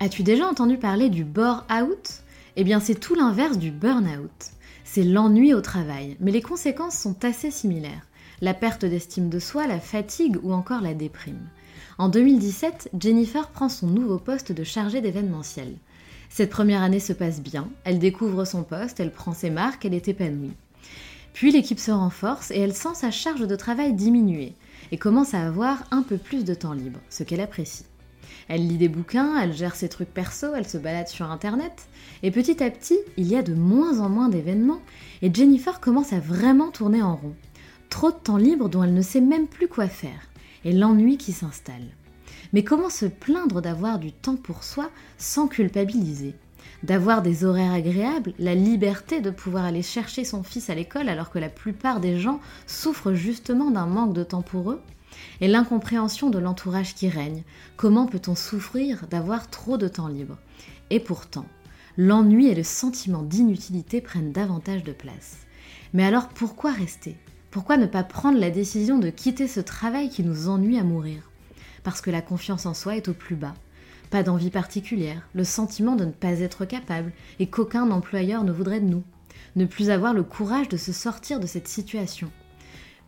As-tu déjà entendu parler du bore-out? Eh bien c'est tout l'inverse du burn-out. C'est l'ennui au travail, mais les conséquences sont assez similaires. La perte d'estime de soi, la fatigue ou encore la déprime. En 2017, Jennifer prend son nouveau poste de chargée d'événementiel. Cette première année se passe bien, elle découvre son poste, elle prend ses marques, elle est épanouie. Puis l'équipe se renforce et elle sent sa charge de travail diminuer et commence à avoir un peu plus de temps libre, ce qu'elle apprécie. Elle lit des bouquins, elle gère ses trucs perso, elle se balade sur internet. Et petit à petit, il y a de moins en moins d'événements et Jennifer commence à vraiment tourner en rond. Trop de temps libre dont elle ne sait même plus quoi faire. Et l'ennui qui s'installe. Mais comment se plaindre d'avoir du temps pour soi sans culpabiliser? D'avoir des horaires agréables, la liberté de pouvoir aller chercher son fils à l'école alors que la plupart des gens souffrent justement d'un manque de temps pour eux? Et l'incompréhension de l'entourage qui règne. Comment peut-on souffrir d'avoir trop de temps libre? Et pourtant, l'ennui et le sentiment d'inutilité prennent davantage de place. Mais alors pourquoi rester? Pourquoi ne pas prendre la décision de quitter ce travail qui nous ennuie à mourir? Parce que la confiance en soi est au plus bas. Pas d'envie particulière, le sentiment de ne pas être capable et qu'aucun employeur ne voudrait de nous. Ne plus avoir le courage de se sortir de cette situation.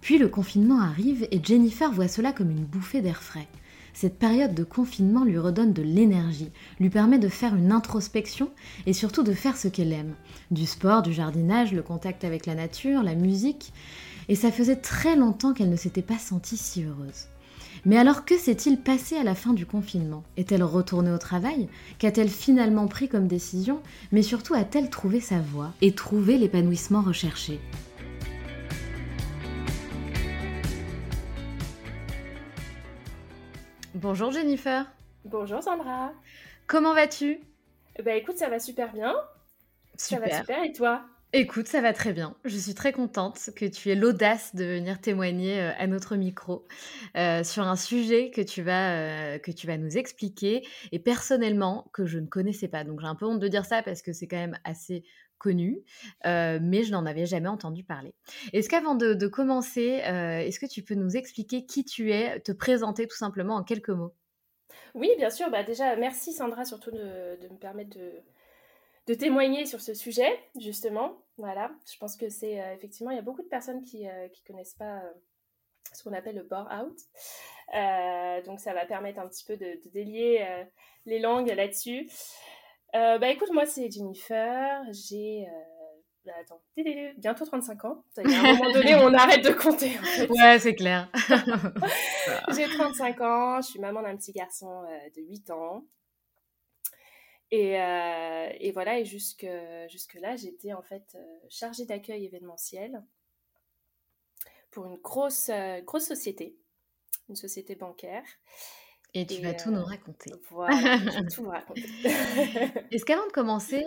Puis le confinement arrive et Jennifer voit cela comme une bouffée d'air frais. Cette période de confinement lui redonne de l'énergie, lui permet de faire une introspection et surtout de faire ce qu'elle aime. Du sport, du jardinage, le contact avec la nature, la musique. Et ça faisait très longtemps qu'elle ne s'était pas sentie si heureuse. Mais alors que s'est-il passé à la fin du confinement? Est-elle retournée au travail? Qu'a-t-elle finalement pris comme décision? Mais surtout a-t-elle trouvé sa voie et trouvé l'épanouissement recherché? Bonjour Jennifer. Bonjour Sandra. Comment vas-tu? Bah écoute, ça va super bien. Super. Ça va super et toi? Écoute, ça va très bien. Je suis très contente que tu aies l'audace de venir témoigner euh, à notre micro euh, sur un sujet que tu, vas, euh, que tu vas nous expliquer et personnellement que je ne connaissais pas. Donc j'ai un peu honte de dire ça parce que c'est quand même assez connu, mais je n'en avais jamais entendu parler. Est-ce qu'avant de, commencer, est-ce que tu peux nous expliquer qui tu es, te présenter tout simplement en quelques mots? Oui, bien sûr. Bah, déjà, merci Sandra surtout de, me permettre de, témoigner sur ce sujet, justement. Voilà, je pense que c'est effectivement, il y a beaucoup de personnes qui ne connaissent pas ce qu'on appelle le bore out. donc ça va permettre un petit peu de, délier les langues là-dessus. Euh, bah écoute, moi c'est Jennifer, j'ai... Euh, bah, attends, bientôt 35 ans. À un moment donné, on arrête de compter. Ouais, c'est clair. j'ai 35 ans, je suis maman d'un petit garçon euh, de 8 ans. Et, et, voilà, et jusque, jusque là, j'étais en fait chargée d'accueil événementiel pour une grosse, grosse société, une société bancaire. Et tu vas tout nous raconter. Voilà, je vais tout vous raconter. Est-ce qu'avant de commencer,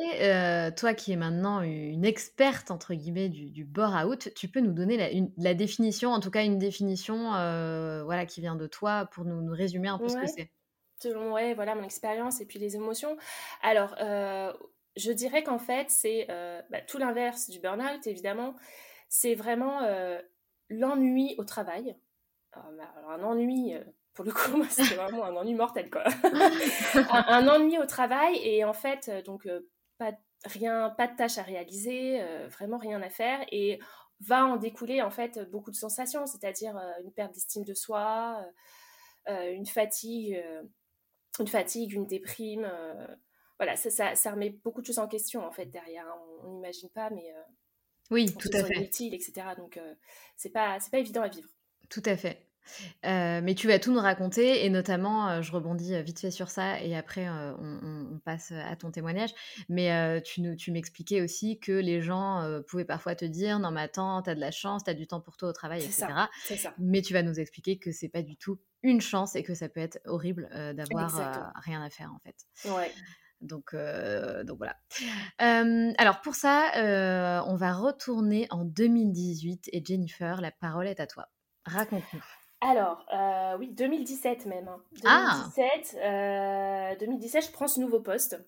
toi qui es maintenant une experte, entre guillemets, du, du bore-out, tu peux nous donner la, la, définition, en tout cas une définition voilà, qui vient de toi, pour nous, nous résumer un peu ce que c'est? Selon ouais, voilà, mon expérience et puis les émotions. Alors, je dirais qu'en fait, c'est bah, tout l'inverse du burn-out, évidemment. C'est vraiment l'ennui au travail. Alors, bah, un ennui pour le coup, moi, c'était vraiment un ennui mortel, quoi. un, ennui au travail et en fait, euh, donc, euh, pas, rien, pas de tâches à réaliser, euh, vraiment rien à faire et va en découler, en fait, beaucoup de sensations, c'est-à-dire une perte d'estime de soi, une fatigue, une fatigue, une déprime. voilà, ça, ça, ça, remet beaucoup de choses en question, en fait, derrière. Hein. On n'imagine pas, mais. oui, tout à fait. Inutile, etc. Donc, c'est pas, pas évident à vivre. Tout à fait. Euh, mais tu vas tout nous raconter et notamment, euh, je rebondis euh, vite fait sur ça et après on, passe à ton témoignage. Mais tu, tu m'expliquais aussi que les gens pouvaient parfois te dire non mais attends, t'as de la chance, t'as du temps pour toi au travail, etc. Ça, Mais tu vas nous expliquer que c'est pas du tout une chance et que ça peut être horrible d'avoir rien à faire en fait. Ouais. Donc, donc voilà. alors pour ça, on va retourner en 2018 et Jennifer, la parole est à toi. Raconte-nous. Alors, euh, oui, 2017 même. 2017, hein. 2017, euh, je prends ce nouveau poste.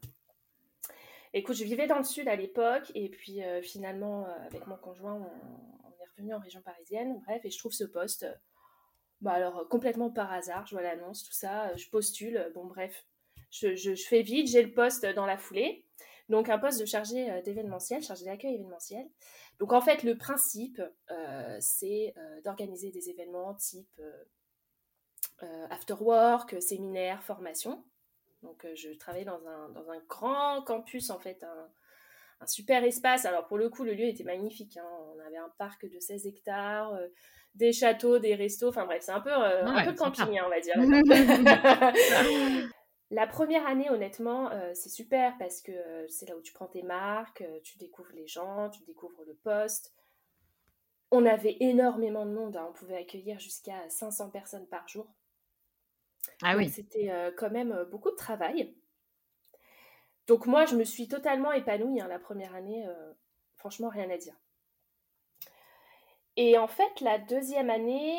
Écoute, je vivais dans le sud à l'époque, et puis euh, finalement, avec mon conjoint, on, est revenu en région parisienne. Bref, et je trouve ce poste, bah alors complètement par hasard. Je vois l'annonce, tout ça, je postule. Bon, bref, je, je fais vite, j'ai le poste dans la foulée. Donc, un poste de chargé d'événementiel, chargé d'accueil événementiel. Donc en fait, le principe, euh, c'est euh, d'organiser des événements type euh, after work, séminaire, formation. Donc je travaillais dans un, dans un, grand campus, en fait, un, super espace. Alors pour le coup, le lieu était magnifique. Hein. On avait un parc de 16 hectares, des châteaux, des restos. Enfin bref, c'est un peu, un peu camping, hein, on va dire. La première année, honnêtement, euh, c'est super parce que euh, c'est là où tu prends tes marques, euh, tu découvres les gens, tu découvres le poste. On avait énormément de monde, hein. on pouvait accueillir jusqu'à 500 personnes par jour. Ah oui. C'était quand même beaucoup de travail. Donc moi, je me suis totalement épanouie hein, la première année, franchement, rien à dire. Et en fait, la deuxième année,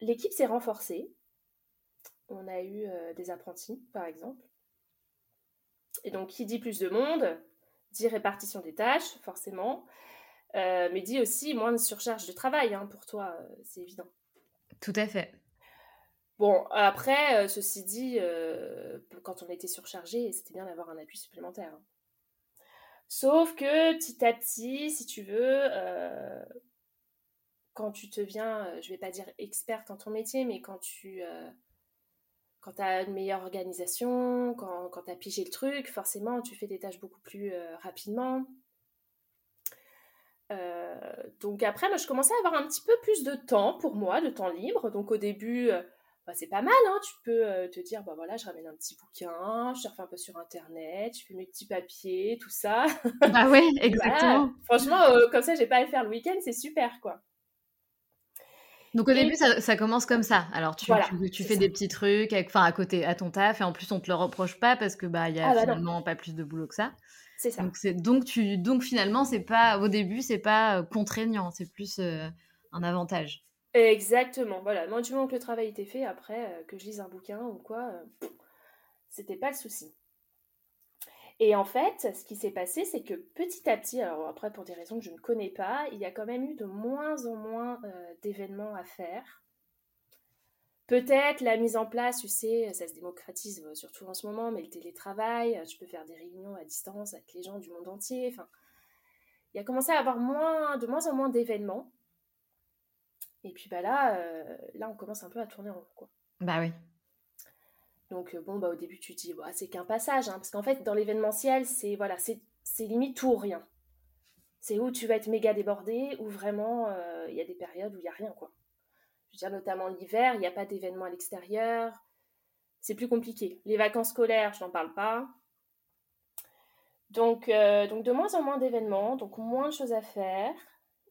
l'équipe s'est renforcée on a eu euh, des apprentis, par exemple. Et donc, qui dit plus de monde, dit répartition des tâches, forcément, euh, mais dit aussi moins de surcharge de travail, hein, pour toi, euh, c'est évident. Tout à fait. Bon, après, ceci dit, quand on était surchargé, c'était bien d'avoir un appui supplémentaire. Hein. Sauf que petit à petit, si tu veux, quand tu te viens, je vais pas dire experte en ton métier, mais quand tu quand tu as une meilleure organisation, quand, quand tu as pigé le truc, forcément, tu fais des tâches beaucoup plus euh, rapidement. Euh, donc après, moi, je commençais à avoir un petit peu plus de temps pour moi, de temps libre. Donc au début, euh, bah, c'est pas mal. Hein. tu peux te dire, bah voilà, je ramène un petit bouquin, je surfe un peu sur Internet, je fais mes petits papiers, tout ça. Bah oui, exactement. Franchement, comme ça, j'ai pas à le faire le week-end, c'est super, quoi. Donc au début, ça, commence comme ça. Alors tu, tu, fais des petits trucs, enfin à côté, à ton taf, et en plus on te le reproche pas parce que bah il y a ah bah finalement pas plus de boulot que ça. C'est ça. Donc donc tu donc finalement c'est pas au début c'est pas euh, contraignant, c'est plus euh, un avantage. Exactement. Voilà. Moi du moment que le travail était fait, après euh, que je lise un bouquin ou quoi, c'était pas le souci. Et en fait, ce qui s'est passé, c'est que petit à petit, alors après pour des raisons que je ne connais pas, il y a quand même eu de moins en moins euh, d'événements à faire. Peut-être la mise en place, tu sais, ça se démocratise euh, surtout en ce moment, mais le télétravail, euh, tu peux faire des réunions à distance avec les gens du monde entier. Enfin, il y a commencé à avoir moins, de moins en moins d'événements. Et puis bah là, là, on commence un peu à tourner en rond, quoi. Bah oui. Donc euh, bon, bah, au début, tu te dis, bah, c'est qu'un passage, hein, parce qu'en fait, dans l'événementiel, c'est voilà, c'est limite tout ou rien. C'est où tu vas être méga débordé, ou vraiment, euh, il y a des périodes où il n'y a rien, quoi. Je veux dire, notamment l'hiver, il n'y a pas d'événements à l'extérieur. C'est plus compliqué. Les vacances scolaires, je n'en parle pas. Donc, euh, donc de moins en moins d'événements, donc moins de choses à faire.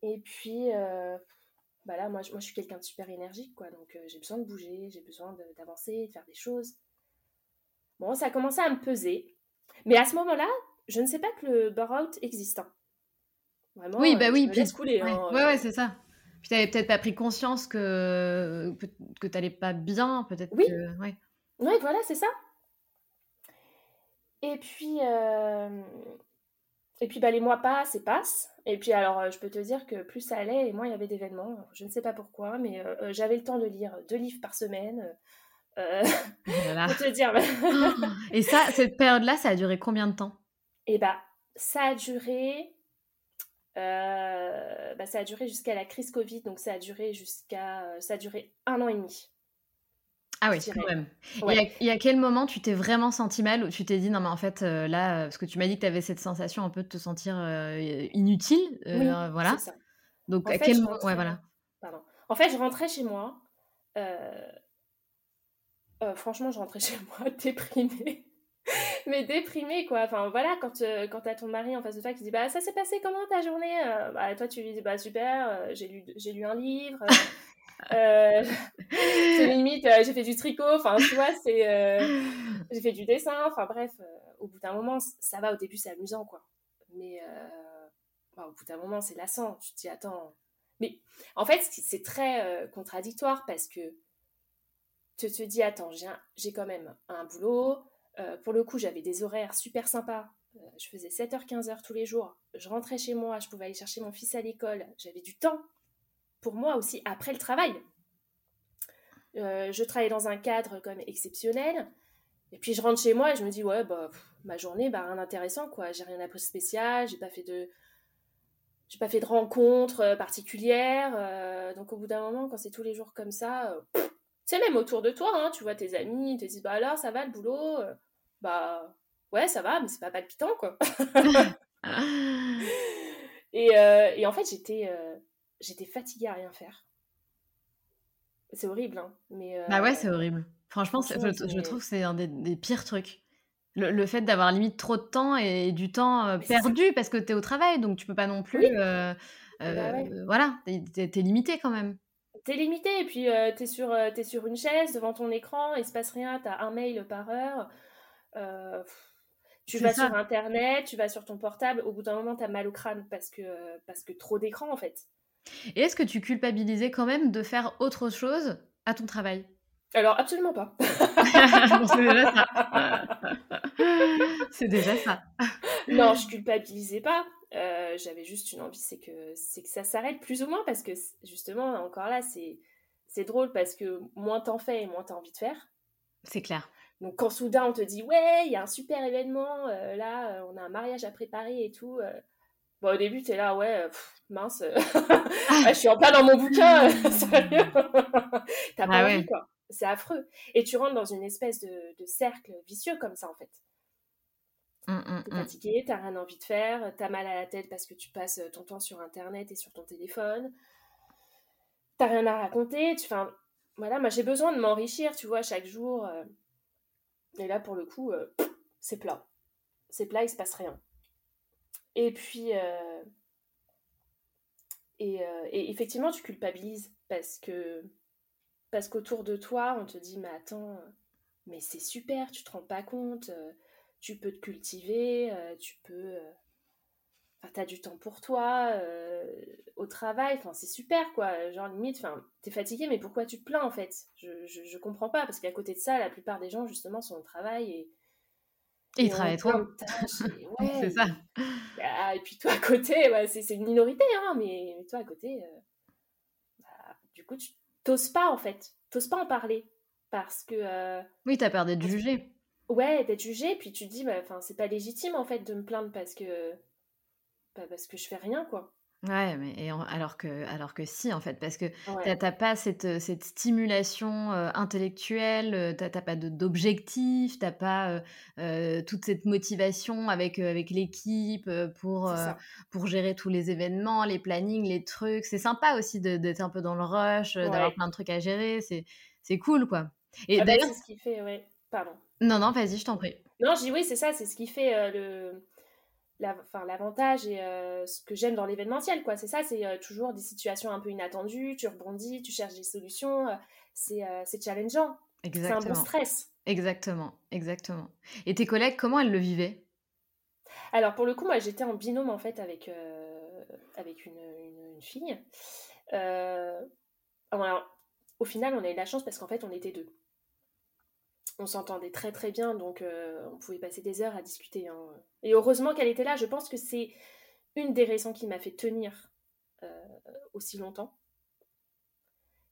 Et puis, bah moi, je, moi, je suis quelqu'un de super énergique, quoi. Donc, j'ai besoin de bouger, j'ai besoin d'avancer, de, faire des choses. Bon, ça a commencé à me peser. Mais à ce moment-là, je ne sais pas que le burn-out existe. Hein. Vraiment, oui, bah oui, puis... couler. Ouais, hein, ouais, c'est ça. Puis t'avais peut-être pas pris conscience que, que t'allais pas bien, peut-être oui. que... Ouais. Oui, voilà, c'est ça. Et puis, euh, et puis bah, les mois passent et passent. Et puis alors, euh, je peux te dire que plus ça allait, et moins il y avait d'événements. Je ne sais pas pourquoi, mais euh, j'avais le temps de lire deux livres par semaine. Voilà. pour te dire. et ça, cette période-là, ça a duré combien de temps? Et bah, ça a duré. bah, ça a duré jusqu'à la crise Covid, donc ça a duré jusqu'à. ça a duré un an et demi. Ah oui, quand même. Et, à, quel moment tu t'es vraiment senti mal ou tu t'es dit non mais en fait euh, là, parce que tu m'as dit que tu avais cette sensation un peu de te sentir euh, inutile, euh, voilà. Ça. Donc à quel moment, ouais voilà. Pardon. En fait, je rentrais chez moi. Franchement, je rentrais chez moi déprimée. mais déprimée quoi. Enfin voilà, quand quand t'as ton mari en face de toi qui dit bah ça s'est passé comment ta journée Bah toi tu lui dis bah super, j'ai lu lu un livre. Euh, c'est limite, euh, j'ai fait du tricot, enfin, tu vois, c'est. Euh, j'ai fait du dessin, enfin, bref, au bout d'un moment, ça va, au début, c'est amusant, quoi. Mais au bout d'un moment, c'est lassant. Tu te dis, attends. Mais en fait, c'est très contradictoire parce que tu te dis, attends, j'ai quand même un boulot. pour le coup, j'avais des horaires super sympas. je faisais 7h, 15h tous les jours. Je rentrais chez moi, je pouvais aller chercher mon fils à l'école. J'avais du temps pour moi aussi après le travail. Euh, je travaille dans un cadre comme exceptionnel. Et puis je rentre chez moi et je me dis ouais bah ma journée bah rien d'intéressant quoi. J'ai rien appris spécial, j'ai pas fait de j'ai pas fait de rencontres euh, particulières. Euh, donc au bout d'un moment quand c'est tous les jours comme ça, c'est même autour de toi hein, tu vois tes amis, ils te disent bah alors ça va le boulot, bah ouais ça va mais c'est pas palpitant quoi. et, et, en fait j'étais j'étais fatiguée à rien faire. C'est horrible, hein. Mais, Bah ouais, c'est horrible. Franchement, je, trouve que c'est un des, pires trucs. Le, fait d'avoir limite trop de temps et du temps perdu parce que tu es au travail, donc tu peux pas non plus. Ah bah voilà, tu es, limité quand même. Tu es limité, et puis tu es, sur, es sur une chaise devant ton écran, il se passe rien, tu as un mail par heure. tu vas sur internet, tu vas sur ton portable, au bout d'un moment, tu as mal au crâne parce que, parce que trop d'écran en fait. Et est-ce que tu culpabilisais quand même de faire autre chose à ton travail? Alors, absolument pas. c'est déjà ça. c'est déjà ça. non, je culpabilisais pas. Euh, j'avais juste une envie, c'est que, c'est que ça s'arrête plus ou moins parce que justement, encore là, c'est, c'est drôle parce que moins t'en fais et moins t'as envie de faire. C'est clair. Donc quand soudain on te dit ouais, il y a un super événement, euh, là on a un mariage à préparer et tout, euh, Bon, au début, tu es là, ouais, mince, je suis en plein dans mon bouquin, sérieux. T'as pas ah envie, quoi. C'est affreux. Et tu rentres dans une espèce de, cercle vicieux comme ça, en fait. Tu mmh, mmh, t'es mmh. fatigué, t'as rien envie de faire, t'as mal à la tête parce que tu passes ton temps sur Internet et sur ton téléphone. T'as rien à raconter. Tu, enfin, voilà, moi j'ai besoin de m'enrichir, tu vois, chaque jour. Euh. Et là, pour le coup, euh, c'est plat. C'est plat, il se passe rien. Et puis, euh, euh, et, effectivement, tu culpabilises parce que parce qu'autour de toi, on te dit, mais attends, mais c'est super, tu te rends pas compte, euh, tu peux te cultiver, tu peux... Enfin, t'as du temps pour toi, au travail, enfin, c'est super, quoi. Genre, limite, enfin, t'es fatigué, mais pourquoi tu te plains, en fait? Je, je, je comprends pas, parce qu'à côté de ça, la plupart des gens, justement, sont au travail et et il travaille trop. c'est ça. Bah, et puis toi à côté, c'est une minorité, hein, mais toi à côté, euh, bah, du coup, tu t'oses pas en fait. T'oses pas en parler. Parce que. Euh, oui, t'as peur d'être jugé. Ouais, d'être jugé, puis tu te dis, bah, c'est pas légitime en fait de me plaindre parce que. parce que je fais rien, quoi. Ouais, mais et alors que alors que si, en fait, parce que tu as pas cette, cette stimulation, intellectuelle, tu as pas d'objectif, tu pas, toute cette motivation avec, avec l'équipe, pour, pour gérer tous les événements, les plannings, les trucs. C'est sympa aussi d'être un peu dans le rush, d'avoir plein de trucs à gérer, c'est c'est cool, quoi. Et ah bah, d'ailleurs c'est ce qui fait ouais, pardon. Non, non, vas-y, je t'en prie. Non, je dis oui, c'est ça, c'est ce qui fait, le l'avantage et ce que j'aime dans l'événementiel, quoi. C'est ça, c'est toujours des situations un peu inattendues, tu rebondis, tu cherches des solutions, c'est challengeant. C'est un bon stress. Exactement, exactement. Et tes collègues, comment elles le vivaient? Alors pour le coup, moi j'étais en binôme en fait avec, avec une, une, fille. Alors, au final, on a eu la chance parce qu'en fait, on était deux on s'entendait très très bien, donc euh, on pouvait passer des heures à discuter. Hein. Et heureusement qu'elle était là, je pense que c'est une des raisons qui m'a fait tenir euh, aussi longtemps.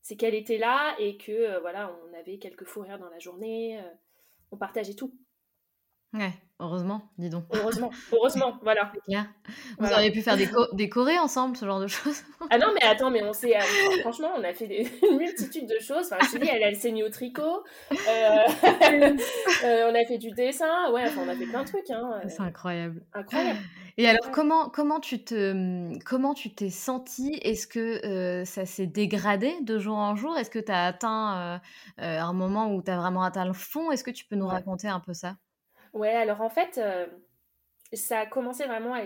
C'est qu'elle était là et que euh, voilà, on avait quelques fous rires dans la journée, on partageait tout. Ouais, heureusement, dis donc. Heureusement, heureusement, voilà. Vous auriez pu faire des, des chorés ensemble, ce genre de choses Ah non, mais attends, mais on s'est. Euh, franchement, on a fait des, une multitude de choses. Enfin, je te dis, elle, elle s'est mise au tricot. Euh, euh, on a fait du dessin. Ouais, enfin, on a fait plein de trucs. Hein. C'est incroyable. Incroyable. Et alors, comment, comment tu te, comment tu t'es sentie? Est-ce que ça s'est dégradé de jour en jour? Est-ce que tu as atteint un moment où tu as vraiment atteint le fond? Est-ce que tu peux nous raconter un peu ça? Ouais, alors en fait, euh, ça a commencé vraiment à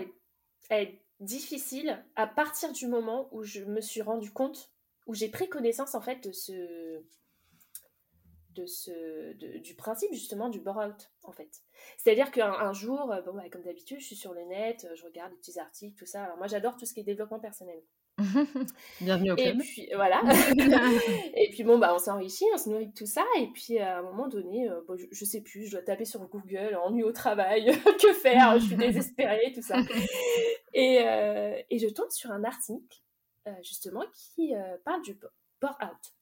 être, difficile à partir du moment où je me suis rendu compte, où j'ai pris connaissance en fait de ce, de ce, du principe justement du bore-out en fait. C'est-à-dire qu'un jour, euh, bon, bah, comme d'habitude, je suis sur le net, je regarde des petits articles, tout ça. Alors moi, j'adore tout ce qui est développement personnel. Bienvenue au club. Et puis voilà. et puis bon bah on s'enrichit, on se nourrit de tout ça et puis à un moment donné, euh, je, sais plus, je dois taper sur Google ennui au travail, que faire, je suis désespérée, tout ça. Et, euh, et, je tombe sur un article euh, justement qui parle du bore-out.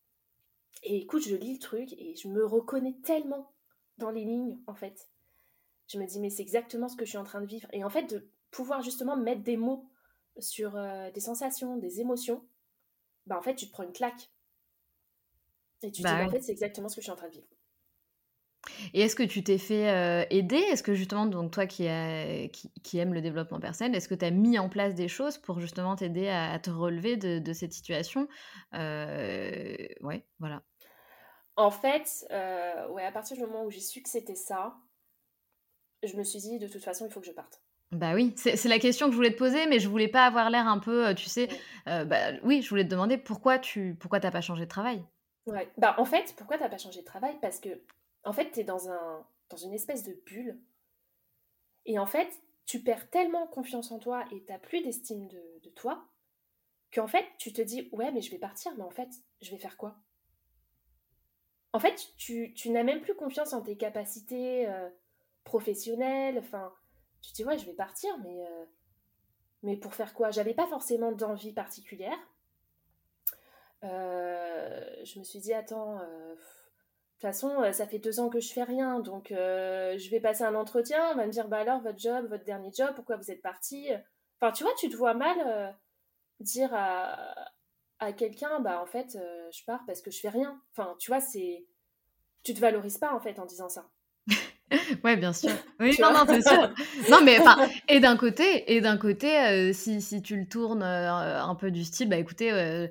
Et écoute, je lis le truc et je me reconnais tellement dans les lignes en fait. Je me dis mais c'est exactement ce que je suis en train de vivre et en fait de pouvoir justement mettre des mots sur euh, des sensations, des émotions, bah en fait, tu te prends une claque. Et tu te bah dis, en fait, c'est exactement ce que je suis en train de vivre. Et est-ce que tu t'es fait euh, aider? Est-ce que justement, donc toi qui, qui, aime le développement personnel, est-ce que tu as mis en place des choses pour justement t'aider à, te relever de, cette situation? Euh, Ouais, voilà. En fait, ouais, à partir du moment où j'ai su que c'était ça, je me suis dit, de toute façon, il faut que je parte. Bah oui, c'est la question que je voulais te poser, mais je voulais pas avoir l'air un peu, tu sais, bah oui, je voulais te demander pourquoi tu pourquoi t'as pas changé de travail? Ouais. Bah, en fait, pourquoi t'as pas changé de travail? Parce que, en fait, tu es dans un dans une espèce de bulle et en fait, tu perds tellement confiance en toi et t'as plus d'estime de de toi qu'en fait, tu te dis: «Ouais, mais je vais partir, mais en fait, je vais faire quoi?» En fait, tu tu n'as même plus confiance en tes capacités, professionnelles, enfin tu dis, ouais, je vais partir, mais, euh, mais pour faire quoi? J'avais pas forcément d'envie particulière. Euh, je me suis dit, attends, euh, de toute façon, ça fait deux ans que je fais rien, donc je vais passer un entretien, on va me dire, bah alors, votre job, votre dernier job, pourquoi vous êtes parti? Enfin, tu vois, tu te vois mal dire à, à quelqu'un, bah en fait, je pars parce que je fais rien. Enfin, tu vois, c'est. Tu te valorises pas, en fait, en disant ça. Ouais, bien sûr. Oui, non, non, c'est sûr. Non, mais enfin, et d'un côté, et d'un côté, euh, si, si tu le tournes euh, un peu du style, bah écoutez, euh,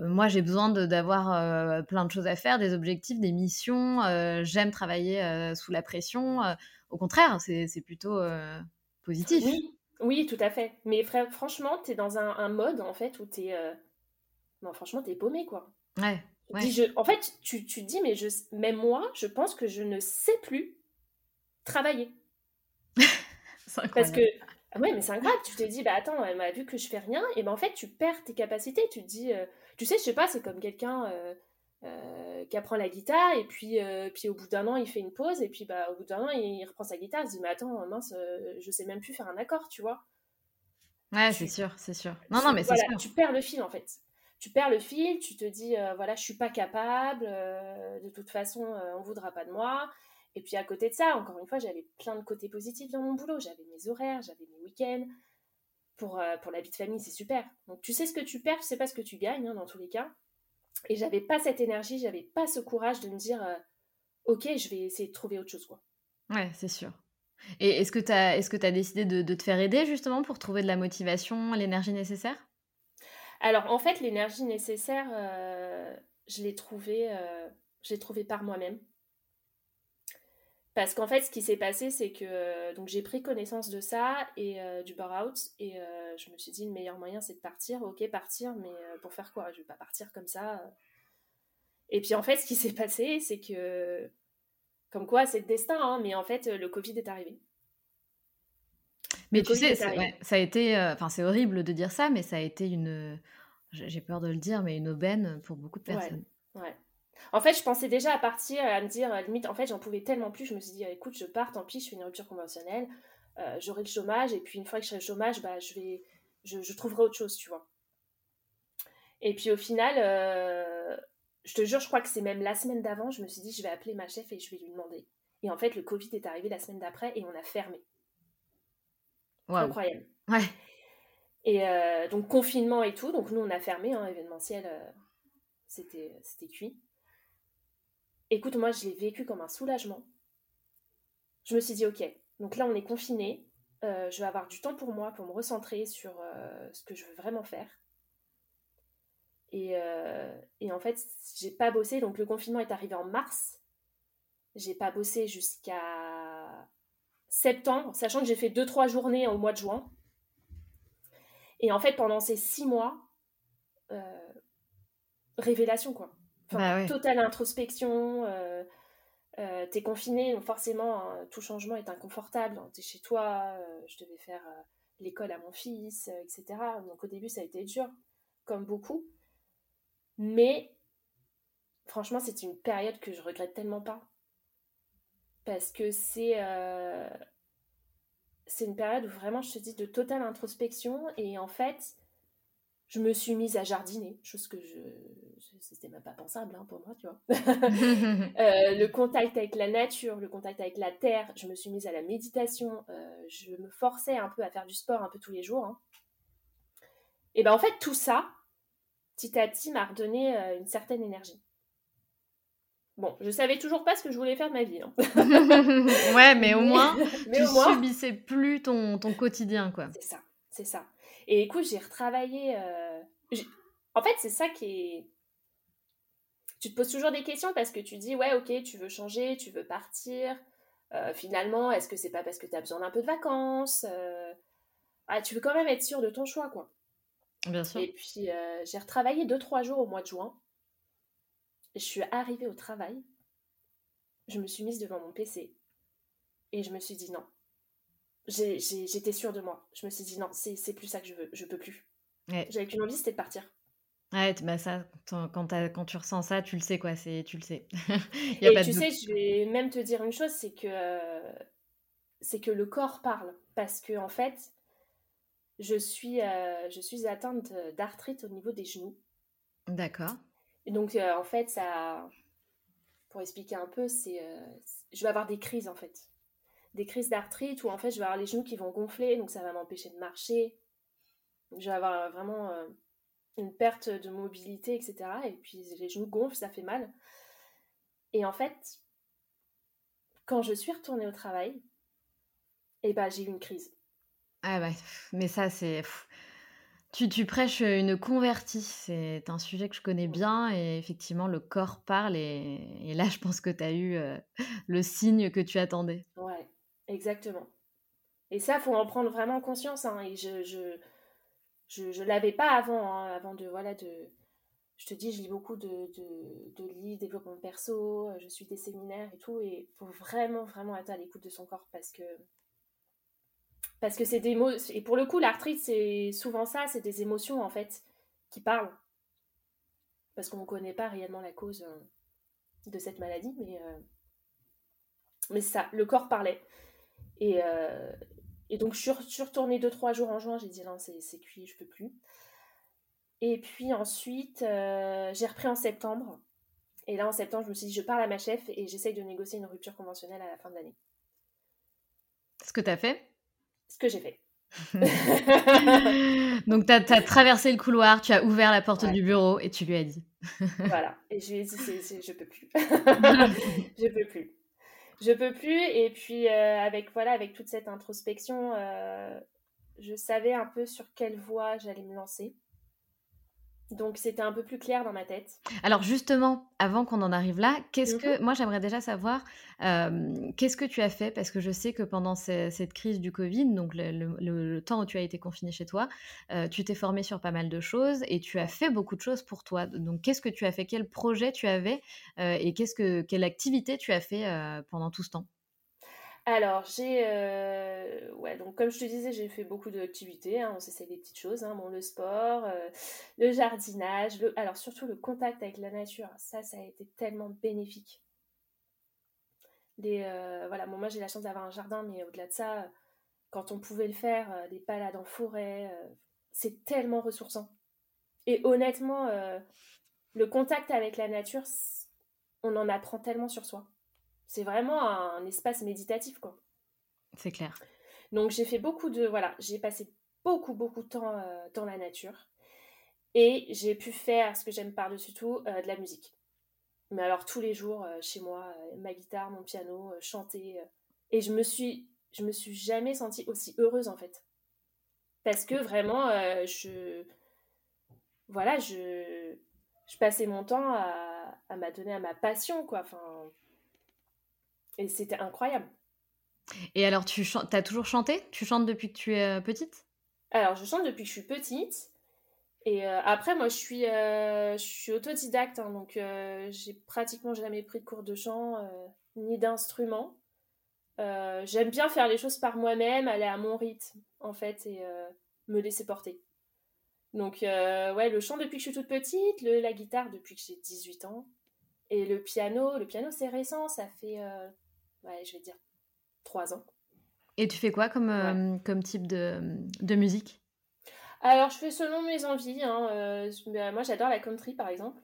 moi j'ai besoin d'avoir plein de choses à faire, des objectifs, des missions. J'aime travailler sous la pression. au contraire, c'est plutôt positif. Oui, oui, tout à fait. Mais franchement, tu es dans un, un, mode en fait où tu es. Non, franchement, tu es paumé quoi. Ouais. en fait, tu, tu dis, mais je, même moi, je pense que je ne sais plus travailler. Parce que, ah ouais, mais c'est incroyable. Tu te dis, bah attends, elle m'a vu que je fais rien, et ben en fait, tu perds tes capacités. Tu te dis, euh, tu sais, je sais pas, c'est comme quelqu'un euh, euh, qui apprend la guitare, et puis, puis au bout d'un an, il fait une pause, et puis bah, au bout d'un an, il, reprend sa guitare, il se dit, mais attends, mince, je sais même plus faire un accord, tu vois. Ouais, c'est sûr, c'est sûr. Non, non, mais c'est Tu perds le fil, en fait. Tu perds le fil, tu te dis, voilà, je suis pas capable, de toute façon, on voudra pas de moi. Et puis à côté de ça, encore une fois, j'avais plein de côtés positifs dans mon boulot. J'avais mes horaires, j'avais mes week-ends. Pour, euh, pour la vie de famille, c'est super. Donc tu sais ce que tu perds, tu sais pas ce que tu gagnes hein, dans tous les cas. Et j'avais pas cette énergie, j'avais pas ce courage de me dire euh, ok, je vais essayer de trouver autre chose. Quoi. Ouais, c'est sûr. Et est-ce que tu as, est as décidé de, de, te faire aider justement pour trouver de la motivation, l'énergie nécessaire? Alors en fait, l'énergie nécessaire, euh, je l'ai trouvée, je l'ai trouvée par moi-même. Parce qu'en fait, ce qui s'est passé, c'est que donc j'ai pris connaissance de ça et du bar-out et je me suis dit le meilleur moyen c'est de partir. Ok, partir, mais pour faire quoi? Je vais pas partir comme ça. Et puis en fait, ce qui s'est passé, c'est que comme quoi c'est le destin, hein, mais en fait le Covid est arrivé. Mais tu sais, ça a été, enfin c'est horrible de dire ça, mais ça a été une, j'ai peur de le dire, mais une aubaine pour beaucoup de personnes. ouais. En fait, je pensais déjà à partir, à me dire, limite, en fait, j'en pouvais tellement plus. Je me suis dit, écoute, je pars, tant pis, je fais une rupture conventionnelle, euh, j'aurai le chômage, et puis une fois que je serai le chômage, bah, je, vais, je, trouverai autre chose, tu vois. Et puis au final, euh, je te jure, je crois que c'est même la semaine d'avant, je me suis dit, je vais appeler ma chef et je vais lui demander. Et en fait, le Covid est arrivé la semaine d'après et on a fermé. Incroyable. Ouais. Et euh, donc, confinement et tout. Donc, nous, on a fermé, hein, événementiel, c'était cuit. Écoute, moi, je l'ai vécu comme un soulagement. Je me suis dit, ok, donc là, on est confiné. Euh, je vais avoir du temps pour moi, pour me recentrer sur euh, ce que je veux vraiment faire. Et, euh, et en fait, j'ai pas bossé. Donc, le confinement est arrivé en mars. J'ai pas bossé jusqu'à septembre, sachant que j'ai fait 2-3 journées au mois de juin. Et en fait, pendant ces 6 mois, révélation, quoi. Bah totale introspection. Euh, euh, t'es confiné, donc forcément, hein, tout changement est inconfortable. T'es chez toi, euh, je devais faire l'école à mon fils, etc. Donc au début, ça a été dur, comme beaucoup. Mais franchement, c'est une période que je regrette tellement pas. Parce que c'est c'est une période où vraiment, je te dis, de totale introspection. Et en fait, je me suis mise à jardiner, chose que je c'était même pas pensable hein, pour moi, tu vois. Euh, le contact avec la nature, le contact avec la terre, je me suis mise à la méditation, euh, je me forçais un peu à faire du sport un peu tous les jours. Hein. Et ben en fait tout ça, petit à petit, m'a redonné euh, une certaine énergie. Bon, je savais toujours pas ce que je voulais faire de ma vie. Hein. ouais, mais au moins, tu subissais plus ton, ton quotidien, quoi. C'est ça, c'est ça. Et écoute, j'ai retravaillé. En fait, c'est ça qui est tu te poses toujours des questions parce que tu dis, ouais, ok, tu veux changer, tu veux partir. Euh, finalement, est-ce que c'est pas parce que tu as besoin d'un peu de vacances euh, ah, Tu veux quand même être sûr de ton choix, quoi. Bien sûr. Et puis, euh, j'ai retravaillé 2-3 jours au mois de juin. Je suis arrivée au travail. Je me suis mise devant mon PC. Et je me suis dit non. J'étais sûre de moi. Je me suis dit non, c'est plus ça que je veux. Je peux plus. J'avais qu'une envie, c'était de partir. Ouais, bah ça, quand, quand tu ressens ça, tu le sais quoi, c'est tu le sais. a Et pas tu sais, je vais même te dire une chose, c'est que c'est que le corps parle, parce que en fait, je suis euh, je suis atteinte d'arthrite au niveau des genoux. D'accord. Et donc euh, en fait, ça, pour expliquer un peu, c'est euh, je vais avoir des crises en fait, des crises d'arthrite où en fait je vais avoir les genoux qui vont gonfler, donc ça va m'empêcher de marcher. Je vais avoir vraiment une perte de mobilité, etc. Et puis les genoux gonflent, ça fait mal. Et en fait, quand je suis retournée au travail, eh ben, j'ai eu une crise. Ah ouais, mais ça c'est... Tu, tu, prêches une convertie, c'est un sujet que je connais bien et effectivement le corps parle et, là je pense que tu as eu euh, le signe que tu attendais. Ouais, exactement. Et ça, faut en prendre vraiment conscience. Hein, et je, je, je ne l'avais pas avant, hein, avant de, voilà, de... Je te dis, je lis beaucoup de, de, de livres, développement perso, euh, je suis des séminaires et tout, et il faut vraiment, vraiment être à l'écoute de son corps parce que... Parce que c'est des mots... Et pour le coup, l'arthrite, c'est souvent ça, c'est des émotions, en fait, qui parlent. Parce qu'on ne connaît pas réellement la cause euh, de cette maladie, mais... Euh, mais ça, le corps parlait. Et, et donc, je suis retournée 2-3 jours en juin. J'ai dit non, c'est cuit, je peux plus. Et puis ensuite, euh, j'ai repris en septembre. Et là, en septembre, je me suis dit, je parle à ma chef et j'essaye de négocier une rupture conventionnelle à la fin de l'année. Ce que tu as fait? Ce que j'ai fait. Donc, tu as, traversé le couloir, tu as ouvert la porte du bureau et tu lui as dit. voilà. Et je lui ai dit, je peux plus. je peux plus je peux plus. Et puis euh, avec voilà, avec toute cette introspection, euh, je savais un peu sur quelle voie j'allais me lancer. Donc c'était un peu plus clair dans ma tête. Alors justement, avant qu'on en arrive là, qu'est-ce que mmh moi j'aimerais déjà savoir qu'est-ce que tu as fait? Parce que je sais que pendant cette crise du Covid, donc le, temps où tu as été confiné chez toi, tu t'es formé sur pas mal de choses et tu as fait beaucoup de choses pour toi. Donc qu'est-ce que tu as fait? Quel projet tu avais et qu'est-ce que quelle activité tu as fait pendant tout ce temps? Alors, j'ai. Euh, ouais, donc comme je te disais, j'ai fait beaucoup d'activités. Hein, on s'essaie des petites choses. Hein, bon, le sport, euh, le jardinage, alors surtout le contact avec la nature. Ça, ça a été tellement bénéfique. Euh, voilà, bon, moi j'ai la chance d'avoir un jardin, mais au-delà de ça, quand on pouvait le faire, des balades en forêt, c'est tellement ressourçant. Et honnêtement, le contact avec la nature, on en apprend tellement sur soi. C'est vraiment un espace méditatif, quoi. C'est clair. Donc j'ai fait beaucoup de... Voilà, j'ai passé beaucoup, beaucoup de temps euh, dans la nature. Et j'ai pu faire, ce que j'aime par-dessus tout, euh, de la musique. Mais alors tous les jours, euh, chez moi, ma guitare, mon piano, chanter. et je me suis... Je me suis jamais sentie aussi heureuse, en fait. Parce que vraiment, je... Voilà, je... Je passais mon temps à, à m'adonner à ma passion, quoi. Enfin, et c'était incroyable. Et alors, tu as toujours chanté? Tu chantes depuis que tu es euh, petite? Alors, je chante depuis que je suis petite. Et euh, après, moi, je suis, euh, je suis autodidacte, hein, donc j'ai pratiquement jamais pris de cours de chant ni d'instrument. J'aime bien faire les choses par moi-même, aller à mon rythme, en fait, et me laisser porter. Donc, ouais, le chant depuis que je suis toute petite, le, la guitare depuis que j'ai 18 ans, et le piano, le piano c'est récent, ça fait ouais, je vais dire, trois ans. Et tu fais quoi comme, euh, comme type de, de, musique? Alors, je fais selon mes envies. Hein, euh, bah, moi, j'adore la country, par exemple.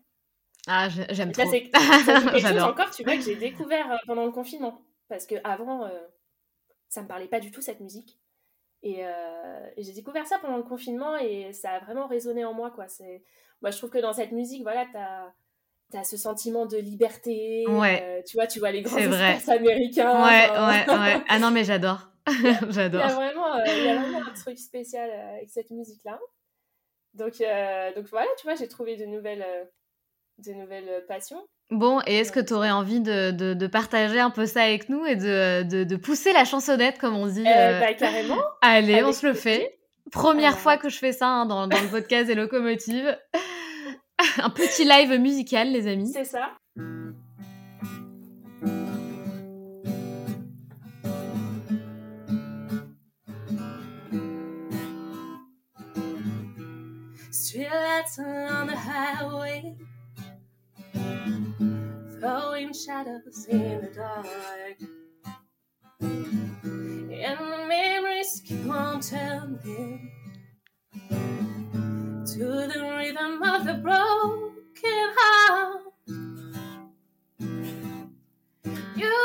Ah, j'aime trop. C'est encore, tu vois, que j'ai découvert euh, pendant le confinement. Parce qu'avant, ça me parlait pas du tout, cette musique. Et, et j'ai découvert ça pendant le confinement et ça a vraiment résonné en moi, quoi. Moi, je trouve que dans cette musique, voilà, t'as t'as ce sentiment de liberté. Ouais. Euh, tu vois, tu vois les grands espaces américains. Ouais, ouais, ouais. Ah non, mais j'adore. j'adore. Il y, a vraiment, euh, il y a vraiment un truc spécial euh, avec cette musique-là. Donc, donc voilà, tu vois, j'ai trouvé de nouvelles, de nouvelles passions. Bon, et est-ce que tu aurais envie de, de, de, partager un peu ça avec nous et de, de pousser la chansonnette, comme on dit bah, Carrément. Allez, on se le fait. Première fois que je fais ça hein, dans, dans le podcast des locomotives. un petit live musical, les amis. C'est ça. Streetlights on the highway, throwing shadows in the dark. And the memories keep on turning. To the rhythm of the broken heart. You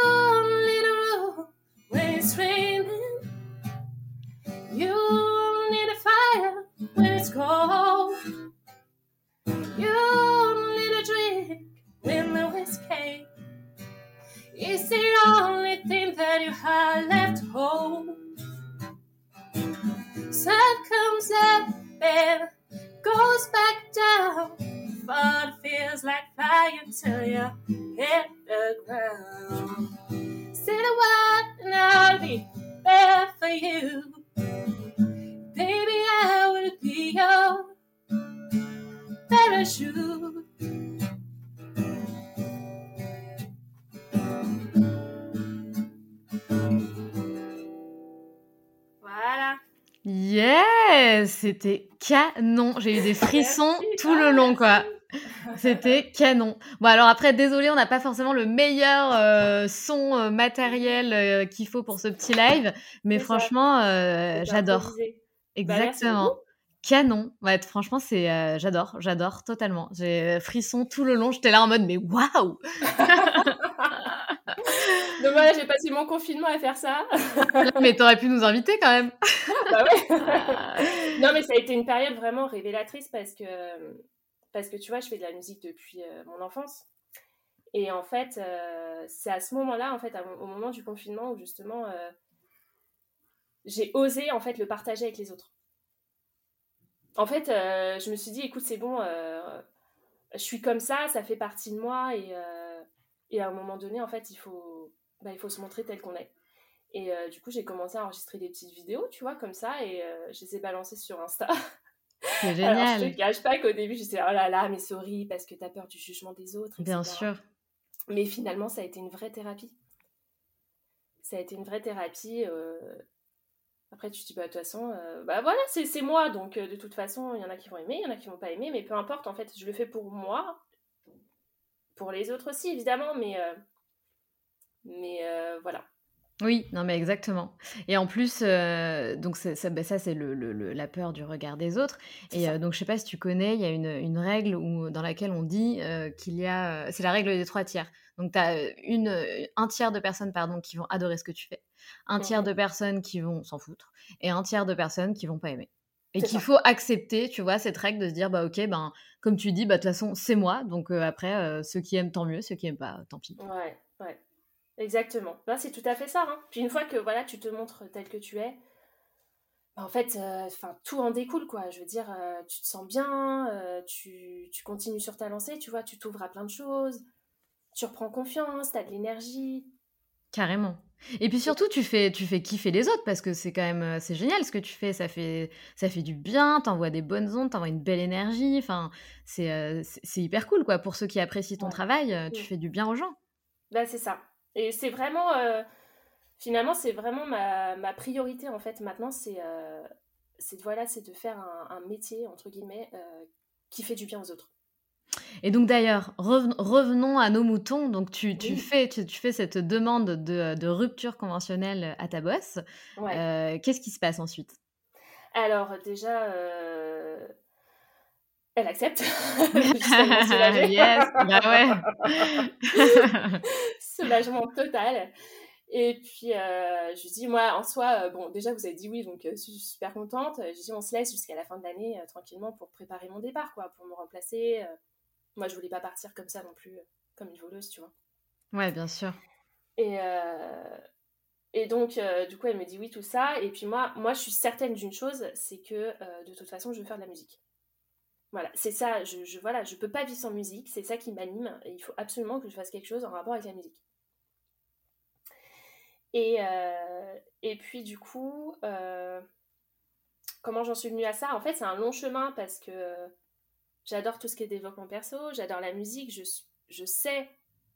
need a room when it's raining. You need a fire when it's cold. You need a drink when the whiskey is the only thing that you have left home. Sun comes up and goes back down, but it feels like flying till you hit the ground. Say the word and I'll be there for you. Baby, I will be your parachute. Yes, c'était canon. J'ai eu des frissons tout le long, quoi. C'était canon. Bon, alors après, désolé, on n'a pas forcément le meilleur euh, son euh, matériel euh, qu'il faut pour ce petit live, mais franchement, j'adore. Bah, Exactement. canon. Ouais, franchement, c'est, j'adore, j'adore totalement. J'ai frissons tout le long. J'étais là en mode, mais waouh Donc voilà, j'ai passé mon confinement à faire ça. mais t'aurais pu nous inviter quand même. bah ouais. non, mais ça a été une période vraiment révélatrice parce que, parce que tu vois, je fais de la musique depuis euh, mon enfance. Et en fait, euh, c'est à ce moment-là, en fait, au moment du confinement, où justement, euh, j'ai osé en fait le partager avec les autres. en fait, je me suis dit, écoute, c'est bon, je suis comme ça, ça fait partie de moi et, et à un moment donné, en fait, il faut, bah, il faut se montrer tel qu'on est. Et du coup, j'ai commencé à enregistrer des petites vidéos, tu vois, comme ça, et je les ai balancées sur Insta. C'est génial. Alors, je te cache pas qu'au début, je disais, oh là là, mais sorry, parce que tu as peur du jugement des autres. Bien sûr. Mais finalement, ça a été une vraie thérapie. Ça a été une vraie thérapie. Euh, après, tu te dis, bah, de toute façon, euh, bah voilà, c'est moi. Donc, euh, de toute façon, il y en a qui vont aimer, il y en a qui vont pas aimer. Mais peu importe, en fait, je le fais pour moi. Pour les autres aussi, évidemment. Mais, mais voilà. Oui, non mais exactement. Et en plus, euh, donc ça, bah, ça c'est le, la peur du regard des autres. Et euh, donc je sais pas si tu connais, il y a une, une règle où, dans laquelle on dit euh, qu'il y a, c'est la règle des trois tiers. Donc tu as une, un tiers de personnes pardon, qui vont adorer ce que tu fais, un tiers de personnes qui vont s'en foutre, et un tiers de personnes qui vont pas aimer. Et qu'il faut accepter, tu vois, cette règle de se dire, bah ok, ben comme tu dis, bah de toute façon c'est moi, donc après ceux qui aiment tant mieux, ceux qui aiment pas tant pis. Ouais, ouais. Exactement. Ben, c'est tout à fait ça. Hein. Puis une fois que voilà, tu te montres tel que tu es, ben, en fait, euh, tout en découle, quoi. Je veux dire, euh, tu te sens bien, euh, tu, tu, continues sur ta lancée, tu vois, tu t'ouvres à plein de choses, tu reprends confiance, tu as de l'énergie. Carrément. Et puis surtout, tu fais, tu fais kiffer les autres parce que c'est quand même, c'est génial ce que tu fais. Ça fait, ça fait du bien, t'envoies des bonnes ondes, t'envoies une belle énergie. Enfin, c'est, c'est hyper cool, quoi. Pour ceux qui apprécient ton travail, tu fais du bien aux gens. Bah, c'est ça. Et c'est vraiment, euh, finalement, c'est vraiment ma, ma, priorité en fait maintenant, c'est euh, voilà, c'est de faire un, métier, entre guillemets, euh, qui fait du bien aux autres. Et donc d'ailleurs, revenons à nos moutons. Donc tu, tu fais, tu, fais cette demande de, de, rupture conventionnelle à ta boss. Qu'est-ce qui se passe ensuite? Alors déjà, elle accepte. yes, bah ouais. Soulagement total. Et puis, euh, je lui dis, moi, en soi, euh, bon, déjà, vous avez dit oui, donc euh, je suis super contente. Je lui dis, on se laisse jusqu'à la fin de l'année, tranquillement, pour préparer mon départ, quoi, pour me remplacer. moi, je voulais pas partir comme ça non plus, comme une voleuse, tu vois. Ouais, bien sûr. Et, et donc, du coup, elle me dit oui, tout ça. Et puis, moi, moi je suis certaine d'une chose, c'est que, de toute façon, je veux faire de la musique. Voilà, c'est ça, je, je, voilà, je peux pas vivre sans musique, c'est ça qui m'anime, il faut absolument que je fasse quelque chose en rapport avec la musique. Et, euh, puis du coup, euh, comment j'en suis venue à ça? En fait, c'est un long chemin parce que j'adore tout ce qui est développement perso, j'adore la musique, je, sais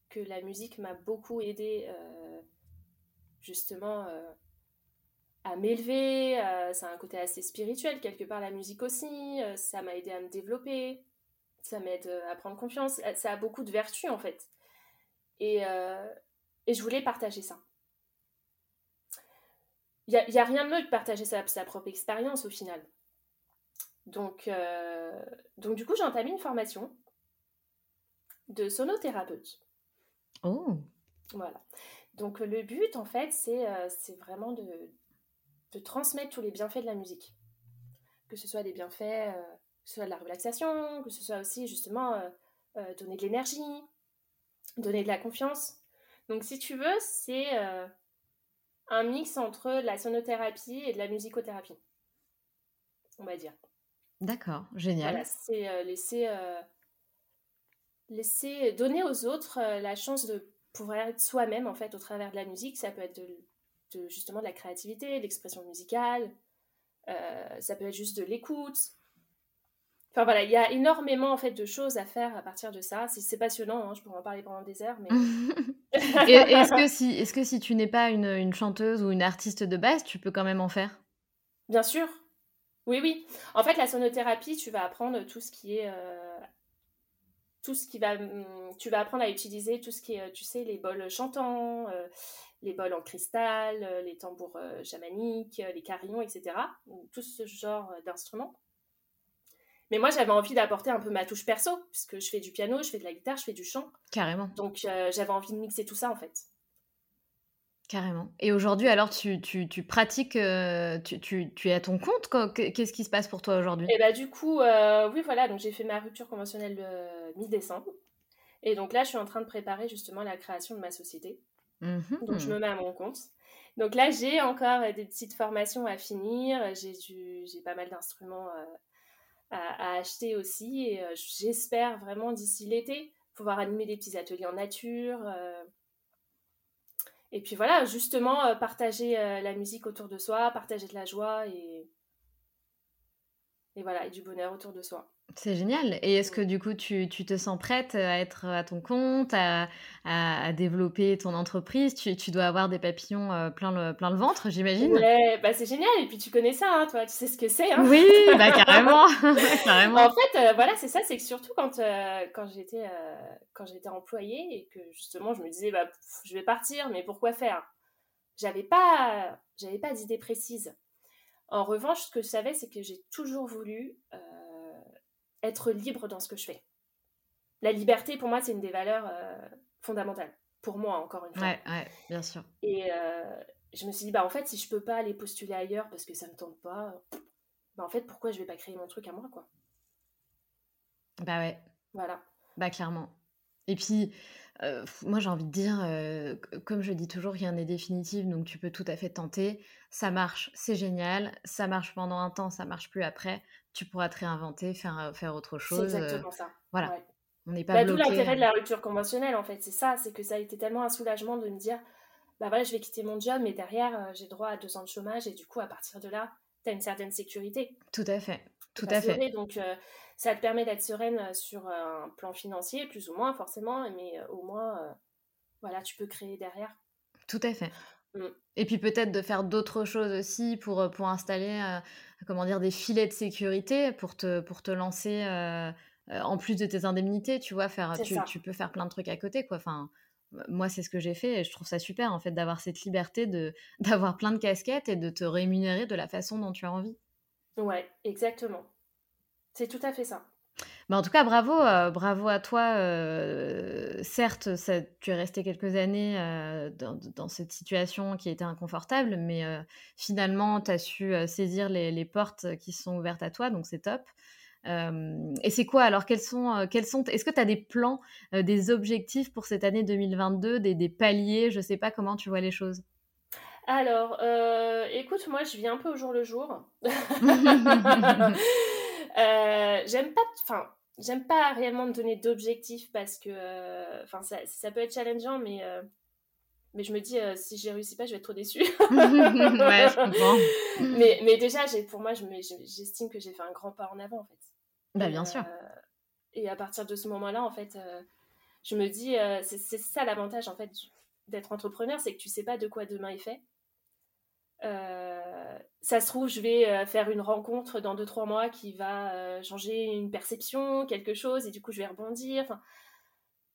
que la musique m'a beaucoup aidé euh, justement à m'élever, euh, ça a un côté assez spirituel, quelque part la musique aussi, euh, ça m'a aidé à me développer, ça m'aide euh, à prendre confiance, ça a beaucoup de vertus en fait. Et, et je voulais partager ça. Il n'y a, rien de mieux de partager sa, sa propre expérience au final. Donc, donc du coup, j'ai entamé une formation de sonothérapeute. Oh Voilà. Donc le but, en fait, c'est vraiment de, de transmettre tous les bienfaits de la musique. Que ce soit des bienfaits, euh, que ce soit de la relaxation, que ce soit aussi justement euh, euh, donner de l'énergie, donner de la confiance. Donc si tu veux, c'est un mix entre la sonothérapie et de la musicothérapie, on va dire. D'accord, génial. Voilà, c'est laisser, laisser donner aux autres la chance de pouvoir être soi-même en fait au travers de la musique. Ça peut être de, de, justement de la créativité, de l'expression musicale, euh, ça peut être juste de l'écoute. Enfin voilà, il y a énormément en fait de choses à faire à partir de ça. C'est passionnant, hein, je pourrais en parler pendant des heures. Mais... est-ce que, si, est que si tu n'es pas une, une, chanteuse ou une artiste de base, tu peux quand même en faire? Bien sûr. Oui, oui. En fait, la sonothérapie, tu vas apprendre tout ce qui est... Euh, tout ce qui va... Hum, tu vas apprendre à utiliser tout ce qui est, tu sais, les bols chantants, euh, les bols en cristal, euh, les tambours euh, chamaniques, euh, les carillons, etc. Tout ce genre d'instruments. Mais moi, j'avais envie d'apporter un peu ma touche perso, puisque je fais du piano, je fais de la guitare, je fais du chant. Carrément. Donc, j'avais envie de mixer tout ça, en fait. Carrément. Et aujourd'hui, alors, tu, tu, pratiques, tu, tu, tu, es à ton compte Qu'est-ce qui se passe pour toi aujourd'hui? Et eh bah, du coup, oui, voilà, donc j'ai fait ma rupture conventionnelle mi-décembre. Et donc là, je suis en train de préparer justement la création de ma société. Donc, je me mmh. mets à mon compte. Donc là, j'ai encore des petites formations à finir. J'ai, j'ai pas mal d'instruments euh, à, acheter aussi. Et j'espère vraiment d'ici l'été pouvoir animer des petits ateliers en nature. Et puis voilà, justement, partager la musique autour de soi, partager de la joie et, et voilà, et du bonheur autour de soi. C'est génial. Et est-ce que du coup, tu, tu, te sens prête à être à ton compte, à, à, développer ton entreprise? Tu, tu, dois avoir des papillons euh, plein, le, plein le ventre, j'imagine? Ouais, bah c'est génial. Et puis tu connais ça, hein, toi, tu sais ce que c'est. Hein oui, bah carrément. carrément. En fait, euh, voilà, c'est ça, c'est que surtout quand, euh, quand j'étais employée et que justement je me disais, bah, je vais partir, mais pourquoi faire? J'avais pas, j'avais pas d'idée précise. En revanche, ce que je savais, c'est que j'ai toujours voulu être libre dans ce que je fais. La liberté, pour moi, c'est une des valeurs euh, fondamentales. Pour moi, encore une fois. Ouais, ouais, bien sûr. Et euh, je me suis dit, bah, en fait, si je peux pas aller postuler ailleurs parce que ça me tente pas, bah, en fait, pourquoi je vais pas créer mon truc à moi, quoi? Bah ouais. Voilà. Bah, clairement. Et puis, euh, moi, j'ai envie de dire, comme je dis toujours, rien n'est définitif, donc tu peux tout à fait tenter. Ça marche, c'est génial. Ça marche pendant un temps, ça marche plus après tu pourras te réinventer, faire, euh, faire autre chose. C'est exactement ça. Voilà. On n'est pas bah, bloqué. Tout l'intérêt de la rupture conventionnelle, en fait, c'est ça, c'est que ça a été tellement un soulagement de me dire, bah voilà, je vais quitter mon job, mais derrière, euh, j'ai droit à deux ans de chômage, et du coup, à partir de là, tu as une certaine sécurité. Tout à fait. Tout à fait. Donc, euh, ça te permet d'être sereine sur un plan financier, plus ou moins, forcément, mais au moins, voilà, tu peux créer derrière. Tout à fait. Mmh. Et puis peut-être de faire d'autres choses aussi pour, pour installer comment dire, des filets de sécurité pour te, pour te lancer euh, euh, en plus de tes indemnités, tu vois, faire, tu, tu, peux faire plein de trucs à côté, quoi. Enfin, moi, c'est ce que j'ai fait et je trouve ça super, en fait, d'avoir cette liberté de, d'avoir plein de casquettes et de te rémunérer de la façon dont tu as envie. Ouais, exactement. C'est tout à fait ça. En tout cas, bravo, euh, bravo à toi. certes, ça, tu es resté quelques années dans, dans, cette situation qui était inconfortable, mais finalement, tu as su saisir les, les, portes qui sont ouvertes à toi, donc c'est top. et c'est quoi alors Quels sont, quels sont Est-ce que tu as des plans, des objectifs pour cette année 2022, des, des paliers Je sais pas comment tu vois les choses? Alors, écoute, moi, je vis un peu au jour le jour. j'aime pas, enfin, j'aime pas réellement me donner d'objectifs parce que, euh, enfin, ça, ça, peut être challengeant, mais, euh, mais je me dis, euh, si j'ai réussi pas, je vais être trop déçue. ouais, je comprends. mais, mais déjà, pour moi, j'estime que j'ai fait un grand pas en avant, en fait. Bah, bien sûr. Et à partir de ce moment-là, en fait, je me dis, c'est ça l'avantage, en fait, d'être entrepreneur, c'est que tu sais pas de quoi demain est fait. Euh, ça se trouve, je vais euh, faire une rencontre dans 2-3 mois qui va euh, changer une perception, quelque chose, et du coup, je vais rebondir. Enfin,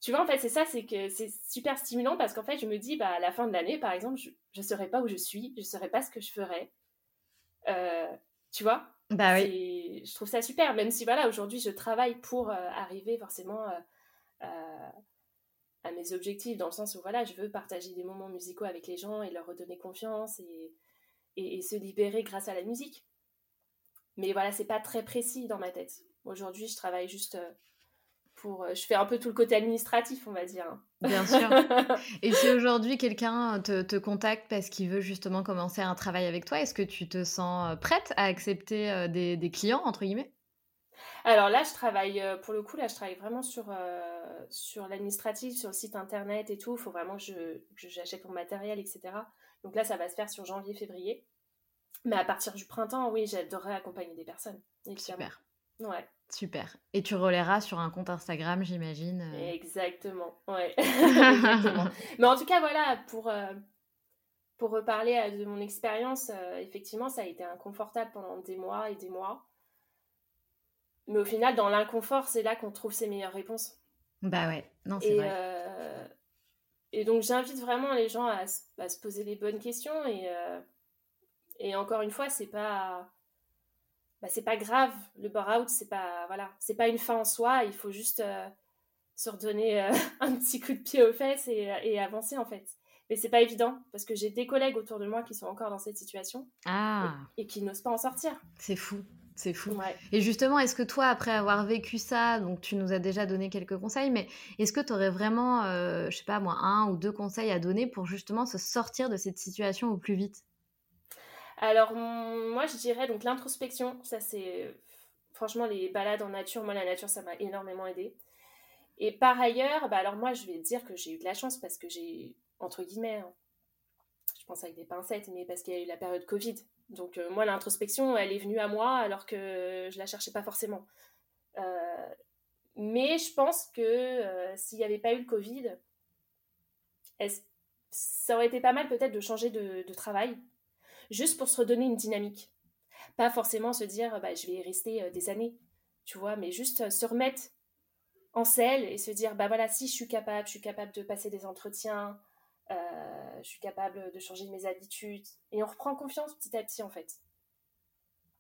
tu vois, en fait, c'est ça, c'est que c'est super stimulant parce qu'en fait, je me dis, bah, à la fin de l'année, par exemple, je ne saurais pas où je suis, je ne saurais pas ce que je ferais. tu vois? Bah oui. Je trouve ça super, même si, voilà, aujourd'hui, je travaille pour arriver forcément à mes objectifs, dans le sens où, voilà, je veux partager des moments musicaux avec les gens et leur redonner confiance et et, se libérer grâce à la musique. Mais voilà, c'est pas très précis dans ma tête. Aujourd'hui, je travaille juste euh, pour. Euh, je fais un peu tout le côté administratif, on va dire. Bien sûr. et si aujourd'hui quelqu'un te, te, contacte parce qu'il veut justement commencer un travail avec toi, est-ce que tu te sens euh, prête à accepter des, des clients, entre guillemets? Alors là, je travaille, pour le coup, là, je travaille vraiment sur, sur l'administratif, sur le site internet et tout. Il faut vraiment que j'achète mon matériel, etc. Donc là, ça va se faire sur janvier-février. Mais à partir du printemps, oui, j'adorerais accompagner des personnes. Super. Ouais. Super. Et tu relayeras sur un compte Instagram, j'imagine. Euh. Exactement. Ouais. Exactement. Mais en tout cas, voilà, pour, euh, pour reparler euh, de mon expérience, effectivement, ça a été inconfortable pendant des mois et des mois. Mais au final, dans l'inconfort, c'est là qu'on trouve ses meilleures réponses. Bah ouais, non, c'est vrai. Et donc j'invite vraiment les gens à, se poser les bonnes questions et, euh, et encore une fois c'est pas bah, c'est pas grave. Le burn-out c'est pas voilà c'est pas une fin en soi. Il faut juste euh, se redonner euh, un petit coup de pied aux fesses et, et avancer en fait. Mais c'est pas évident parce que j'ai des collègues autour de moi qui sont encore dans cette situation ah. et qui n'osent pas en sortir. C'est fou c'est fou. Et justement, est-ce que toi, après avoir vécu ça, donc tu nous as déjà donné quelques conseils, mais est-ce que tu aurais vraiment, euh, je sais pas moi, un ou deux conseils à donner pour justement se sortir de cette situation au plus vite? Alors, moi, je dirais donc l'introspection, ça c'est franchement, les balades en nature, moi, la nature, ça m'a énormément aidé. Et par ailleurs, bah, alors moi, je vais dire que j'ai eu de la chance parce que j'ai, entre guillemets, hein, je pense avec des pincettes, mais parce qu'il y a eu la période Covid. Donc euh, moi, l'introspection, elle est venue à moi alors que je la cherchais pas forcément. Euh, mais je pense que euh, s'il n'y avait pas eu le Covid, ça aurait été pas mal peut-être de changer de, travail, juste pour se redonner une dynamique. Pas forcément se dire, bah, je vais y rester des années, tu vois, mais juste se remettre en selle et se dire, bah voilà, si je suis capable, je suis capable de passer des entretiens, je suis capable de changer mes habitudes. Et on reprend confiance petit à petit, en fait.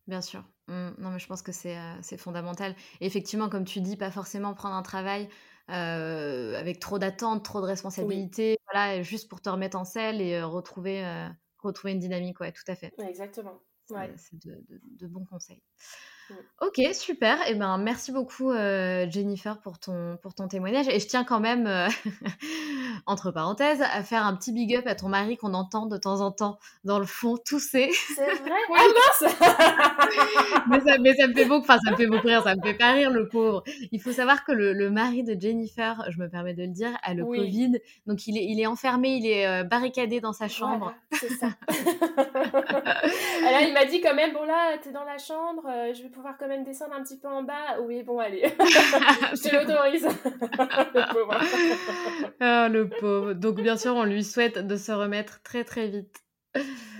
Bien sûr. Mmh. non, mais je pense que euh, c'est fondamental. Et effectivement, comme tu dis, pas forcément prendre un travail euh, avec trop d'attentes, trop de responsabilités, voilà, juste pour te remettre en selle et retrouver, retrouver une dynamique. Ouais, tout à fait. exactement. C'est de, bons conseils. Mmh. Ok, super. Eh ben, merci beaucoup, Jennifer, pour ton, pour ton témoignage. Et je tiens quand même entre parenthèses, à faire un petit big up à ton mari qu'on entend de temps en temps dans le fond tousser. C'est vrai Ah mince mais, ça, mais, ça, me fait beaucoup, enfin ça me fait beaucoup rire, ça me fait pas rire le pauvre. Il faut savoir que le, mari de Jennifer, je me permets de le dire, a le Covid, donc il est, il est enfermé, il est euh, barricadé dans sa chambre. c'est ça. Alors il m'a dit quand même, bon là, t'es dans la chambre, euh, je vais pouvoir quand même descendre un petit peu en bas. Oui, bon allez, je te l'autorise. le pauvre. Ah, le pauvre. Donc, bien sûr, on lui souhaite de se remettre très, très vite.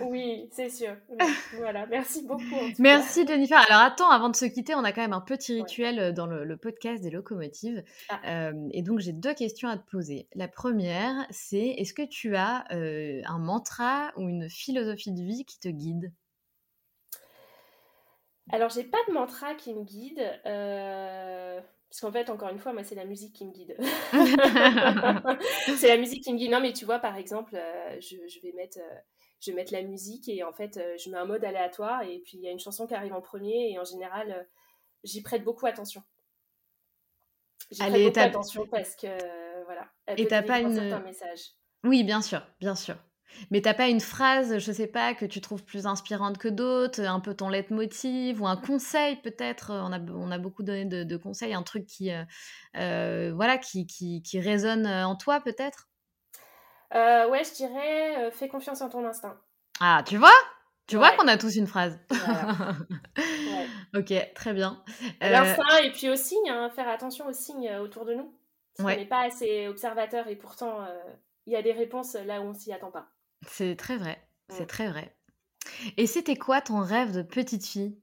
Oui, c'est sûr. Voilà, merci beaucoup. Merci Jennifer. Alors attends, avant de se quitter, on a quand même un petit rituel euh, dans le, podcast des locomotives. Ah. Euh, et donc j'ai deux questions à te poser. La première, c'est est-ce que tu as euh, un mantra ou une philosophie de vie qui te guide? Alors j'ai pas de mantra qui me guide. Parce qu'en fait, encore une fois, moi, c'est la musique qui me guide. c'est la musique qui me guide. Non, mais tu vois, par exemple, euh, je, vais mettre, euh, je vais mettre la musique et en fait, euh, je mets un mode aléatoire et puis il y a une chanson qui arrive en premier et en général, j'y prête beaucoup attention. J'y prête beaucoup attention parce que, voilà, elle et peut pas une... un message. Oui, bien sûr, bien sûr. Mais t'as pas une phrase, je sais pas, que tu trouves plus inspirante que d'autres, un peu ton leitmotiv ou un conseil peut-être. On a, on a beaucoup donné de, conseils, un truc qui, euh, euh, voilà, qui, qui, qui, résonne en toi peut-être? Euh, ouais, je dirais, fais confiance en ton instinct. Ah, tu vois? Tu vois qu'on a tous une phrase. Ok, très bien. L'instinct et puis aux signes, hein, faire attention aux signes autour de nous. on n'est pas assez observateur et pourtant il y a des réponses là où on s'y attend pas. C'est très vrai, c'est très vrai. Et c'était quoi ton rêve de petite fille?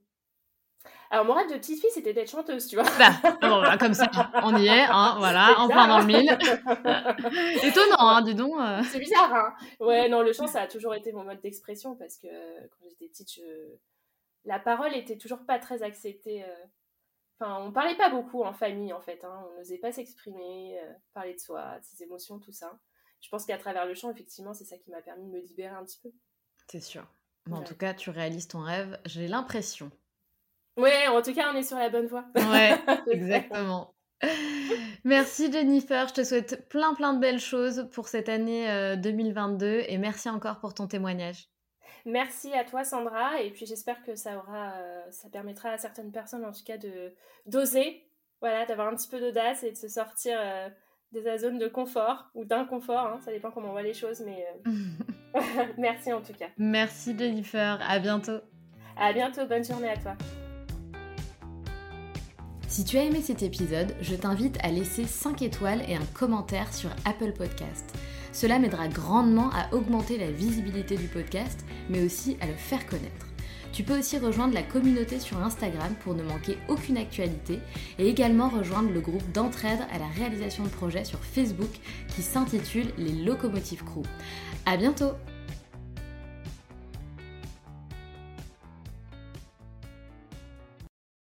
Alors, mon rêve de petite fille, c'était d'être chanteuse, tu vois. Bah, comme ça, on y est, hein, voilà, en plein dans le mille. Étonnant, hein, dis donc. Euh. C'est bizarre, hein. Ouais, non, le chant, ça a toujours été mon mode d'expression parce que quand j'étais petite, la parole était toujours pas très acceptée. Euh. Enfin, on parlait pas beaucoup en famille, en fait. Hein. On n'osait pas s'exprimer, euh, parler de soi, de ses émotions, tout ça je pense qu'à travers le chant, effectivement, c'est ça qui m'a permis de me libérer un petit peu. C'est sûr. En tout cas, tu réalises ton rêve, j'ai l'impression. Ouais, en tout cas, on est sur la bonne voie. Ouais, exactement. Merci Jennifer, je te souhaite plein plein de belles choses pour cette année 2022 euh, et merci encore pour ton témoignage. Merci à toi Sandra et puis j'espère que ça aura, euh, ça permettra à certaines personnes en tout cas de d'oser, voilà, d'avoir un petit peu d'audace et de se sortir euh, de sa zone de confort ou d'inconfort, hein, ça dépend comment on voit les choses, mais merci en tout cas. Merci Jennifer, à bientôt. À bientôt, bonne journée à toi. Si tu as aimé cet épisode, je t'invite à laisser 5 étoiles et un commentaire sur Apple Podcast. Cela m'aidera grandement à augmenter la visibilité du podcast, mais aussi à le faire connaître. Tu peux aussi rejoindre la communauté sur Instagram pour ne manquer aucune actualité et également rejoindre le groupe d'entraide à la réalisation de projets sur Facebook qui s'intitule Les Locomotives Crew. À bientôt!